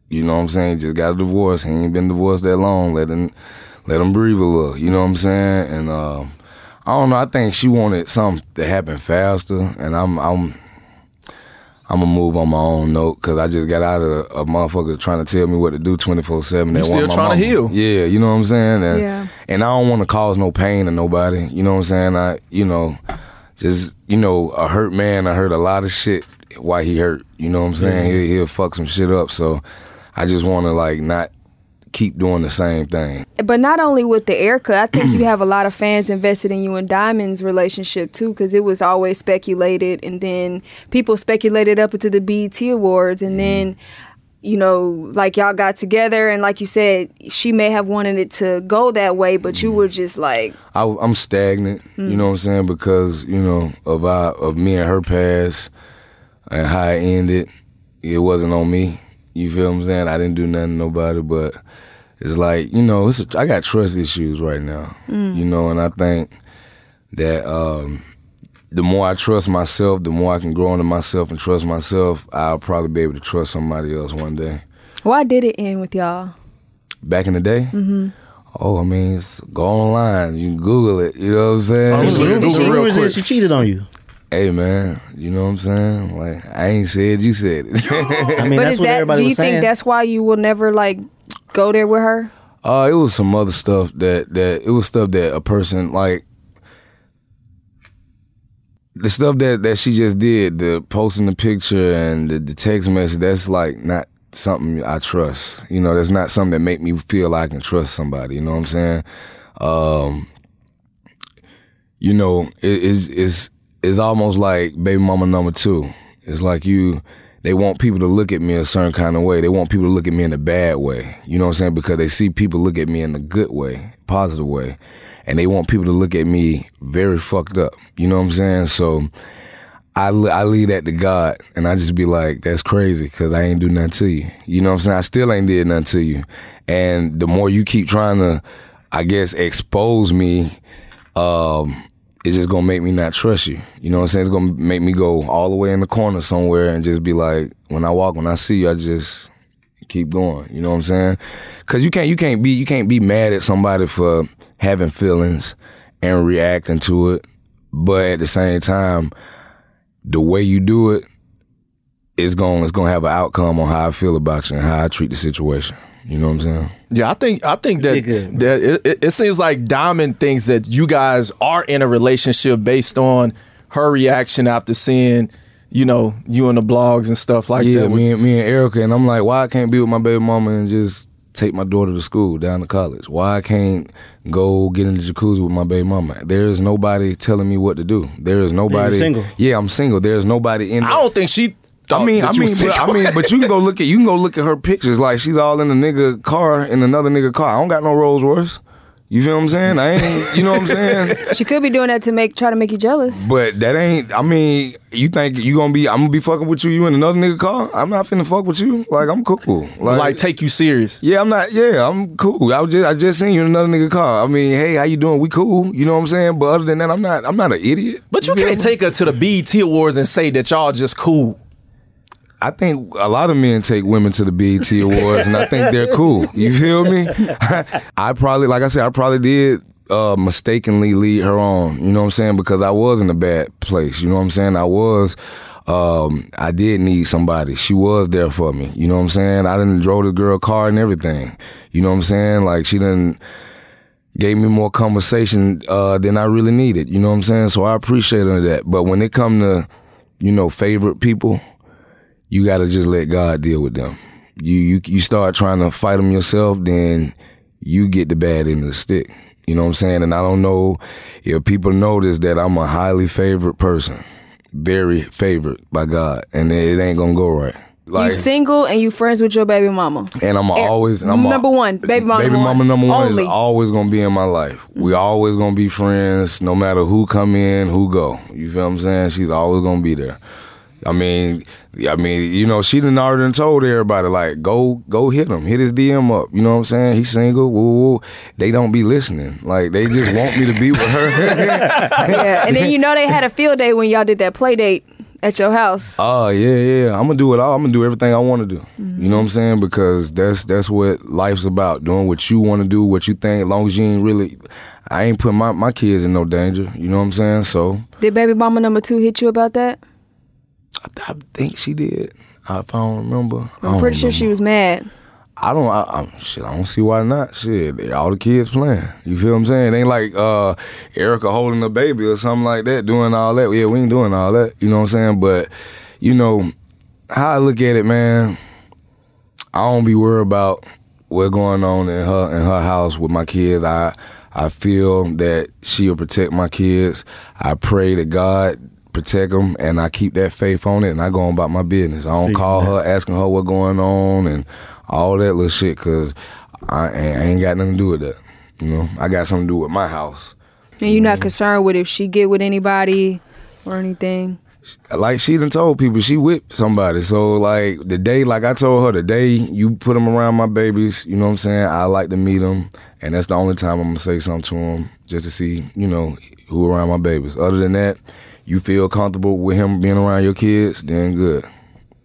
you know what I'm saying, just got a divorce. He ain't been divorced that long. Let him, let him breathe a little. You know what I'm saying? And um, I don't know. I think she wanted something to happen faster, and I'm, I'm. I'm gonna move on my own note because I just got out of a, a motherfucker trying to tell me what to do 24 seven. You still trying to heal. Yeah, you know what I'm saying. And, Yeah. and I don't want to cause no pain to nobody. You know what I'm saying? I, you know, just you know, a hurt man. I heard a lot of shit why he hurt. You know what I'm saying? He'll, he'll fuck some shit up. So I just want to like not keep doing the same thing. But not only with the Erica, I think you <clears throat> have a lot of fans invested in you and Diamond's relationship too, because it was always speculated, and then people speculated up into the BET Awards, and mm-hmm. then you know, like y'all got together, and like you said, she may have wanted it to go that way, but you were just like, I, I'm stagnant. You mm. know what I'm saying? Because you know of our of me and her past and how it ended. It wasn't on me. You feel what I'm saying? I didn't do nothing to nobody, but it's like you know, it's a, I got trust issues right now. You know, and I think that um, the more I trust myself, the more I can grow into myself and trust myself. I'll probably be able to trust somebody else one day. why did it end with y'all? Back in the day. Mm-hmm. Oh, I mean, it's, go online. You can Google it. You know what I'm saying? Oh, she- Google did she- real quick. she cheated on you. Hey man, you know what I'm saying? Like I ain't said you said it. I mean, but that's is what that? everybody Do you was saying. think that's why you will never like go there with her? uh it was some other stuff that that it was stuff that a person like the stuff that that she just did, the posting the picture and the, the text message, that's like not something I trust. You know, that's not something that make me feel like I can trust somebody, you know what I'm saying? Um you know, it is is it's almost like baby mama number two. It's like you they want people to look at me a certain kind of way. They want people to look at me in a bad way. You know what I'm saying? Because they see people look at me in a good way, positive way. And they want people to look at me very fucked up. You know what I'm saying? So I, I leave that to God and I just be like, that's crazy because I ain't do nothing to you. You know what I'm saying? I still ain't did nothing to you. And the more you keep trying to, I guess, expose me, um, it's just gonna make me not trust you. You know what I'm saying? It's gonna make me go all the way in the corner somewhere and just be like, when I walk, when I see you, I just keep going. You know what I'm saying? Cause you can't, you can't be, you can't be mad at somebody for having feelings and reacting to it, but at the same time, the way you do it is going it's to have an outcome on how I feel about you and how I treat the situation. You know what I'm saying? Yeah, I think I think that, that it, it, it seems like Diamond thinks that you guys are in a relationship based on her reaction after seeing, you know, you in the blogs and stuff like yeah, that. me and me and Erica, and I'm like, why I can't be with my baby mama and just take my daughter to school down to college? Why I can't go get in the jacuzzi with my baby mama? There is nobody telling me what to do. There is nobody. single? Yeah, I'm single. There is nobody in. I don't think she. I mean, I that you mean, was but, I <laughs> mean, but you can go look at you can go look at her pictures. Like she's all in a nigga car in another nigga car. I don't got no Rolls Royce. You feel what I'm saying? I ain't. You know what I'm saying? <laughs> She could be doing that to make try to make you jealous. But that ain't. I mean, you think you gonna be? I'm gonna be fucking with you. You in another nigga car? I'm not finna fuck with you. Like I'm cool. Like, Like, take you serious. yeah, I'm not. Yeah, I'm cool. I was just I just seen you in another nigga car. I mean, hey, how you doing? We cool. You know what I'm saying? But other than that, I'm not. I'm not an idiot. But you feel can't take her to the BET Awards and say that y'all just cool. I think a lot of men take women to the BET Awards, and I think they're cool. You feel me? <laughs> I probably, like I said, I probably did uh, mistakenly lead her on. You know what I'm saying? Because I was in a bad place. You know what I'm saying? I was. Um, I did need somebody. She was there for me. You know what I'm saying? I didn't drove the girl car and everything. You know what I'm saying? Like she didn't gave me more conversation uh, than I really needed. You know what I'm saying? So I appreciate her that. But when it come to, you know, favorite people, you got to just let God deal with them. You you you start trying to fight them yourself, then you get the bad end of the stick. You know what I'm saying? And I don't know if people notice that I'm a highly favored person, very favored by God, and it ain't gonna go right. you single and you friends with your baby mama. And I'm always and I'm number one, baby mama. Baby number mama one. number one Only. is always gonna be in my life. We mm-hmm. always gonna be friends, no matter who come in, who go. You feel what I'm saying? She's always gonna be there. I mean, I mean, you know, she done already told everybody like, go, go hit him, hit his DM up. You know what I'm saying? He's single. Woo, woo. They don't be listening. Like they just want me to be with her. <laughs> yeah, and then you know they had a field day when y'all did that play date at your house. Oh yeah, yeah. I'm gonna do it all. I'm gonna do everything I want to do. You know what I'm mm-hmm. saying? Because that's that's what life's about. Doing what you want to do, what you think. As long as you ain't really, I ain't putting my my kids in no danger. You know what I'm saying? So Did baby mama number two hit you about that? I think she did. If I don't remember, I I'm pretty sure she was mad. I don't. I, I, shit, I don't see why not. Shit, they- all the kids playing. You feel what I'm saying? It ain't like uh, Erica holding a baby or something like that, doing all that. Yeah, we ain't doing all that. You know what I'm saying? But you know how I look at it, man. I don't be worried about what's going on in her in her house with my kids. I I feel that she'll protect my kids. I pray to God protect them, and I keep that faith on it, and I go on about my business. I don't See, call man. her asking her what going on and all that little shit because I, ain't- I ain't got nothing to do with that. You know, I got something to do with my house. And you're not concerned with if she get with anybody or anything. like she done told people she whipped somebody. So like the day, like I told her, the day you put them around my babies, you know what I'm saying? I like to meet them, and that's the only time I'm gonna say something to them, just to see, you know, who around my babies. Other than that, you feel comfortable with him being around your kids, then good.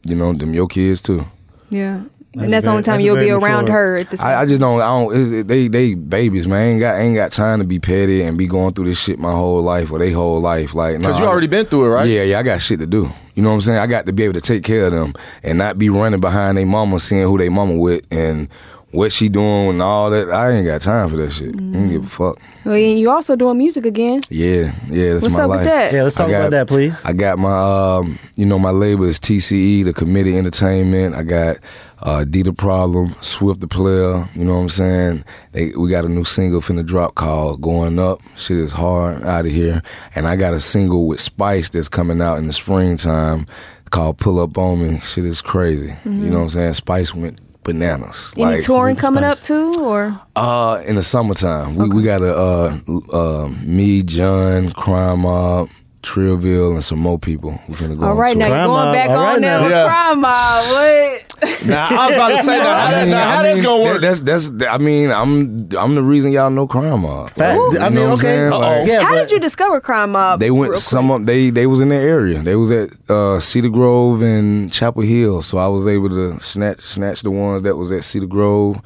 You know, them your kids too. Yeah. That's and that's the only time you'll be very around mature. her at this I, I just don't. I don't. it's- it- they they babies, man. I ain't got ain't got time to be petty and be going through this shit my whole life or they whole life. Like, Because nah, you I- already been through it, right? Yeah, yeah. I got shit to do. You know what I'm saying? I got to be able to take care of them and not be running behind their mama, seeing who they mama with and what she doing and all that. I ain't got time for that shit. I don't give a fuck. Well, and you also doing music again. Yeah, yeah. That's What's my up with that? Yeah, let's talk got- about that, please. I got my, um, you know, my label is TCE, the Committee Entertainment. I got uh, D the Problem, Swift the Player. You know what I'm saying? They, we got a new single finna drop called "Going Up." Shit is hard out of here, and I got a single with Spice that's coming out in the springtime called "Pull Up on Me." Shit is crazy. You know what I'm saying? Spice went bananas. Any Like, touring coming up too, or? Uh, in the summertime, we we got a uh, uh, me, Jon, Crime Mob, Trillville, and some more people. We're gonna go. all on now you're going back all right on there now. with Yeah. crime mob. What? Now, I was about to say, <laughs> now, how, that, now, how that's gonna work? That's that's. I mean, I'm I'm the reason y'all know Crime Mob. Fact. Like, I you mean, know what I'm okay. saying? Uh-oh. Like, Yeah, How but- did you discover crime mob? They went real some quick? of they they was in that area. They was at uh, Cedar Grove and Chapel Hill, so I was able to snatch snatch the ones that was at Cedar Grove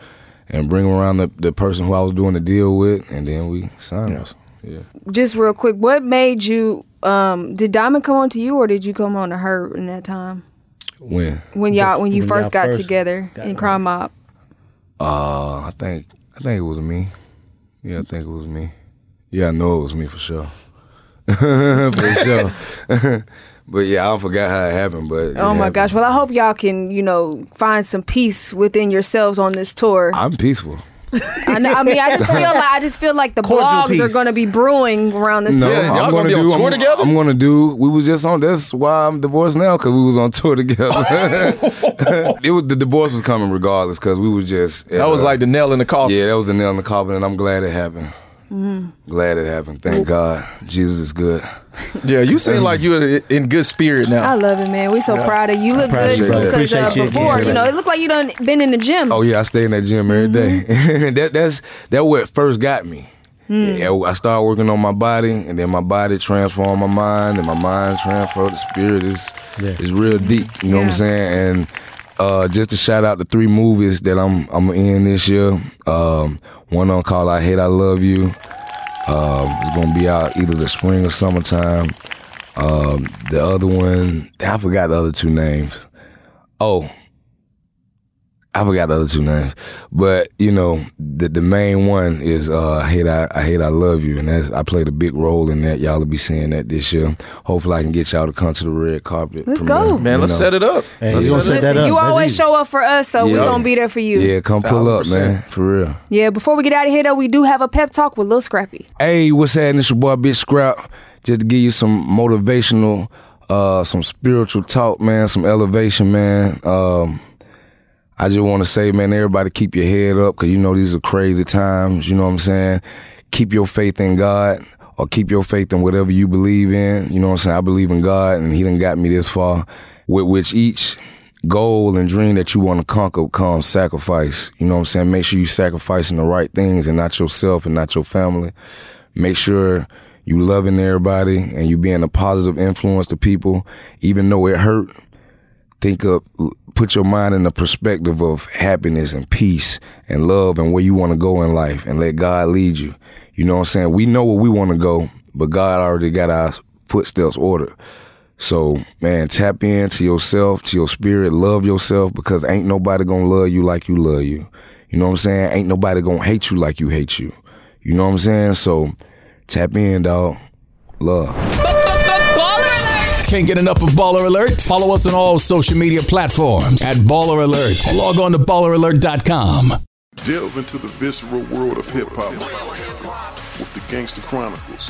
and bring around the, the person who I was doing the deal with, and then we signed. Yes. Yeah. Just real quick, what made you um, did Diamond come on to you or did you come on to her in that time? When? When y'all when you When first y'all got first together got in. Crime Mob? Uh, I think I think it was me. Yeah, I think it was me. Yeah, I know it was me for sure. <laughs> for sure. <laughs> but yeah, I forgot how it happened. But it Oh my happened. gosh. Well, I hope y'all can, you know, find some peace within yourselves on this tour. I'm peaceful. I, know, I mean, I just feel like I just feel like the Cordial blogs are going to be brewing around this No, time. I'm gonna do. I'm, together? I'm gonna do. We was just on. That's why I'm divorced now because we was on tour together. <laughs> <laughs> it was the divorce was coming regardless because we was just. That was like the nail in the coffin. Yeah, that was the nail in the coffin, and I'm glad it happened. Glad it happened. Thank God. Jesus is good. Yeah, you seem like you're in good spirit now. I love it, man. We so Yeah. proud of you. You look good you, too, brother. because uh, Appreciate you before, you know, it looked like you done been in the gym. Oh yeah, I stay in that gym every day. Mm-hmm. <laughs> that that's that what first got me. Hmm. Yeah, I started working on my body, and then my body transformed my mind, and my mind transformed the spirit. is is real deep. You know what I'm saying? And uh, just to shout out the three movies that I'm I'm in this year. Um, one on called "I Hate I Love You." Um, it's gonna be out either the spring or summertime. Um, the other one, I forgot the other two names. Oh, I forgot the other two names, but you know the the main one is uh, I hate I, I hate I love you, and that's I played a big role in that. Y'all will be seeing that this year. Hopefully, I can get y'all to come to the red carpet. Let's premiere, go. Man, let's know. set it up. Hey, Let's you set set that Listen, up. you That's always easy. show up for us, so we're going to be there for you. Yeah, come pull up, 1,000%. man, for real. Yeah, before we get out of here, though, we do have a pep talk with Lil Scrappy. Hey, what's happening? It's your boy Big Scrap. Just to give you some motivational, uh, some spiritual talk, man, some elevation, man. Um, I just want to say, man, everybody keep your head up because you know these are crazy times. You know what I'm saying? Keep your faith in God or keep your faith in whatever you believe in. You know what I'm saying? I believe in God and He done got me this far. With which each goal and dream that you want to conquer comes sacrifice. You know what I'm saying? Make sure you sacrificing the right things and not yourself and not your family. Make sure you loving everybody and you being a positive influence to people, even though it hurt think of put your mind in the perspective of happiness and peace and love and where you want to go in life and let God lead you. You know what I'm saying? We know where we want to go, but God already got our footsteps ordered. So, man, tap into yourself, to your spirit, love yourself because ain't nobody gonna love you like you love you. You know what I'm saying? Ain't nobody gonna hate you like you hate you. You know what I'm saying? So, tap in, dog. Love. Can't get enough of Baller Alert? Follow us on all social media platforms at Baller Alert. Log on to balleralert.com. Delve into the visceral world of hip hop with the Gangster Chronicles,